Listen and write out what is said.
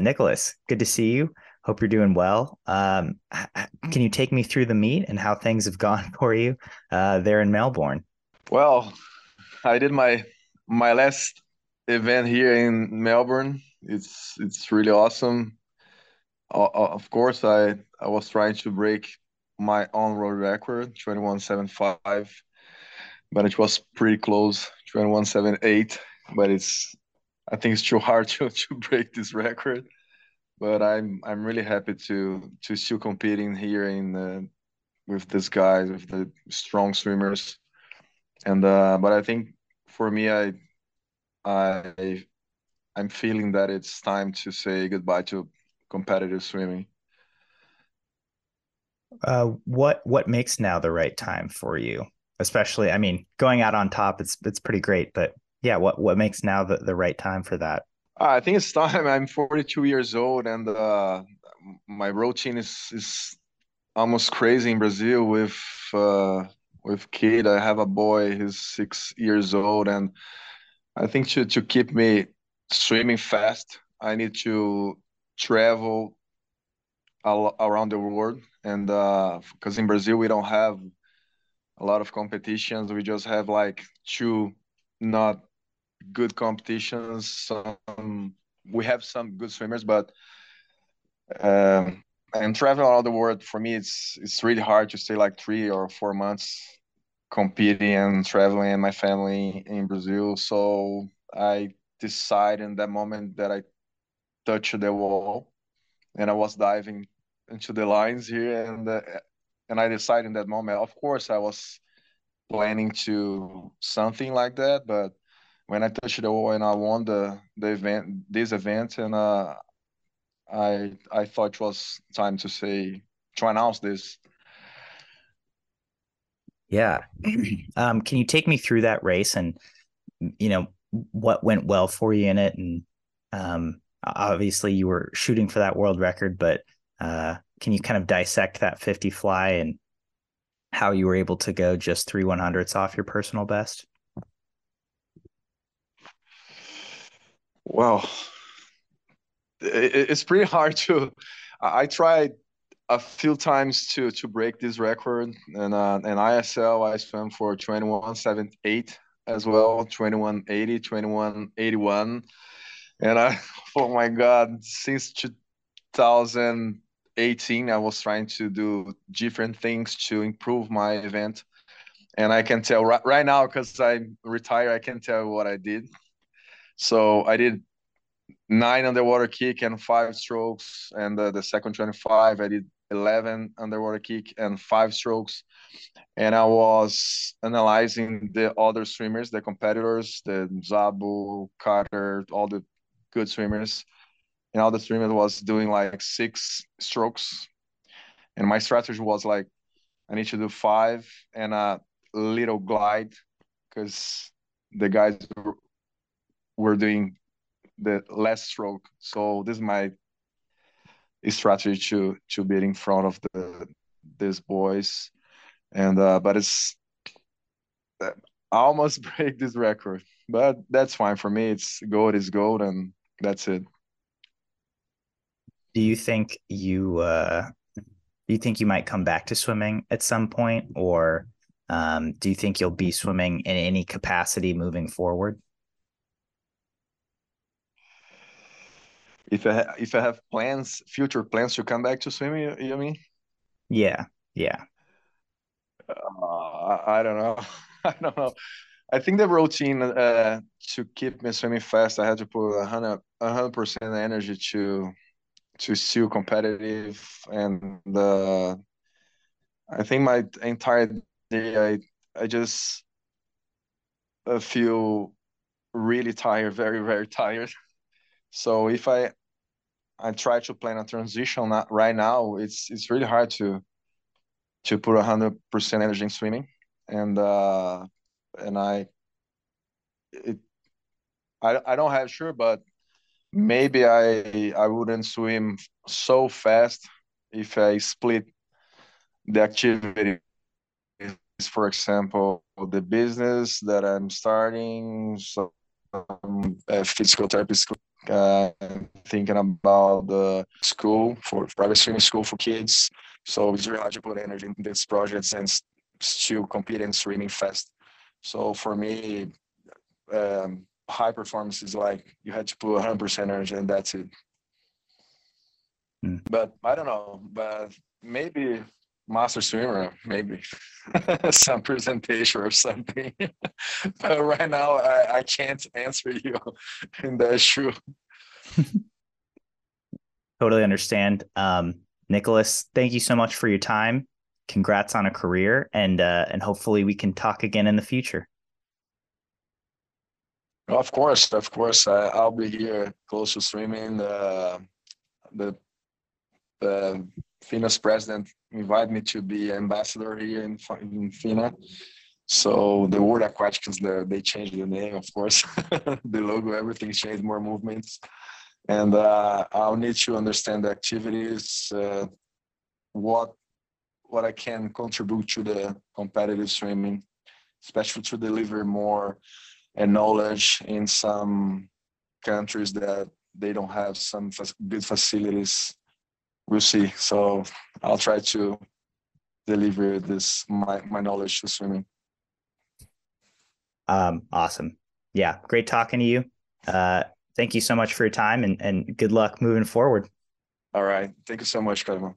Nicholas, good to see you. Hope you're doing well. Um, can you take me through the meet and how things have gone for you uh, there in Melbourne? Well, I did my my last event here in Melbourne. It's it's really awesome. Uh, of course, I I was trying to break my own world record, 21.75, but it was pretty close, 21.78. But it's I think it's too hard to, to break this record. But I'm I'm really happy to to still competing here in the, with these guys, with the strong swimmers. And uh, but I think for me, I I I'm feeling that it's time to say goodbye to competitive swimming. Uh, what what makes now the right time for you? Especially, I mean, going out on top, it's it's pretty great, but yeah, what what makes now the, the right time for that? Uh, I think it's time. I'm 42 years old, and uh, my routine is is almost crazy in Brazil with uh, with kid. I have a boy. He's six years old, and I think to to keep me swimming fast, I need to travel all around the world, and because uh, in Brazil we don't have a lot of competitions. We just have like two not good competitions. Some we have some good swimmers, but um, and traveling around the world for me, it's it's really hard to stay like three or four months competing and traveling and my family in Brazil. So I decided in that moment that I touched the wall, and I was diving into the lines here, and uh, and I decided in that moment. Of course, I was planning to something like that, but when I touched the wall and I won the the event, this event, and uh, I I thought it was time to say to announce this. Yeah, um, can you take me through that race and you know what went well for you in it, and um, obviously you were shooting for that world record, but uh, can you kind of dissect that 50 fly and how you were able to go just three 100ths off your personal best? Well, it's pretty hard to. I tried a few times to to break this record, and uh, and ISL I swam for 21.78 as well, 21.80, 21.81, and I oh my god, since 2018 I was trying to do different things to improve my event, and I can tell right, right now because I'm retired, I can tell what I did so I did nine underwater kick and five strokes, and the, the second 25 I did 11 underwater kick and five strokes. And I was analyzing the other swimmers, the competitors, the Szabo, Carter, all the good swimmers. And all the swimmers was doing like six strokes. And my strategy was like, I need to do five and a little glide because the guys we're doing the last stroke. So this is my strategy to to be in front of the these boys, and uh, but it's I almost break this record, but that's fine for me. It's gold is gold, and that's it. Do you think you uh, do you think you might come back to swimming at some point, or um, do you think you'll be swimming in any capacity moving forward? If I if I have plans, future plans to come back to swimming, you, you mean? Yeah, yeah. Uh, I, don't know. I don't know. I think the routine uh, to keep me swimming fast, I had to put a hundred hundred percent energy to to still competitive, and uh, I think my entire day, I I just uh, feel really tired, very very tired. So if I I try to plan a transition right now, it's it's really hard to to put hundred percent energy in swimming, and uh, and I it I I don't have sure, but maybe I I wouldn't swim so fast if I split the activity. For example, the business that I'm starting, some uh, physical therapy uh, thinking about the school for private swimming school for kids. So it's really hard to put energy into these projects and still compete in swimming fast. So for me, um, high performance is like you had to put 100% energy and that's it. Mm. But I don't know, but maybe master swimmer, maybe some presentation or something. but right now, I, I can't answer you, and that's true. totally understand. Um, Nicholas, thank you so much for your time. Congrats on a career, and uh, and hopefully we can talk again in the future. Of course, of course, uh, I'll be here close to swimming. Uh, the the FINA's president invited me to be ambassador here in, in FINA. So the World Aquatics, the, they changed the name, of course, the logo, everything changed, more movements. And uh, I'll need to understand the activities, uh, what what I can contribute to the competitive swimming, especially to deliver more and knowledge in some countries that they don't have some good facilities we'll see. So I'll try to deliver this my my knowledge to swimming. Um, awesome. Yeah, great talking to you. Uh, thank you so much for your time and and good luck moving forward. All right. Thank you so much, Kevin.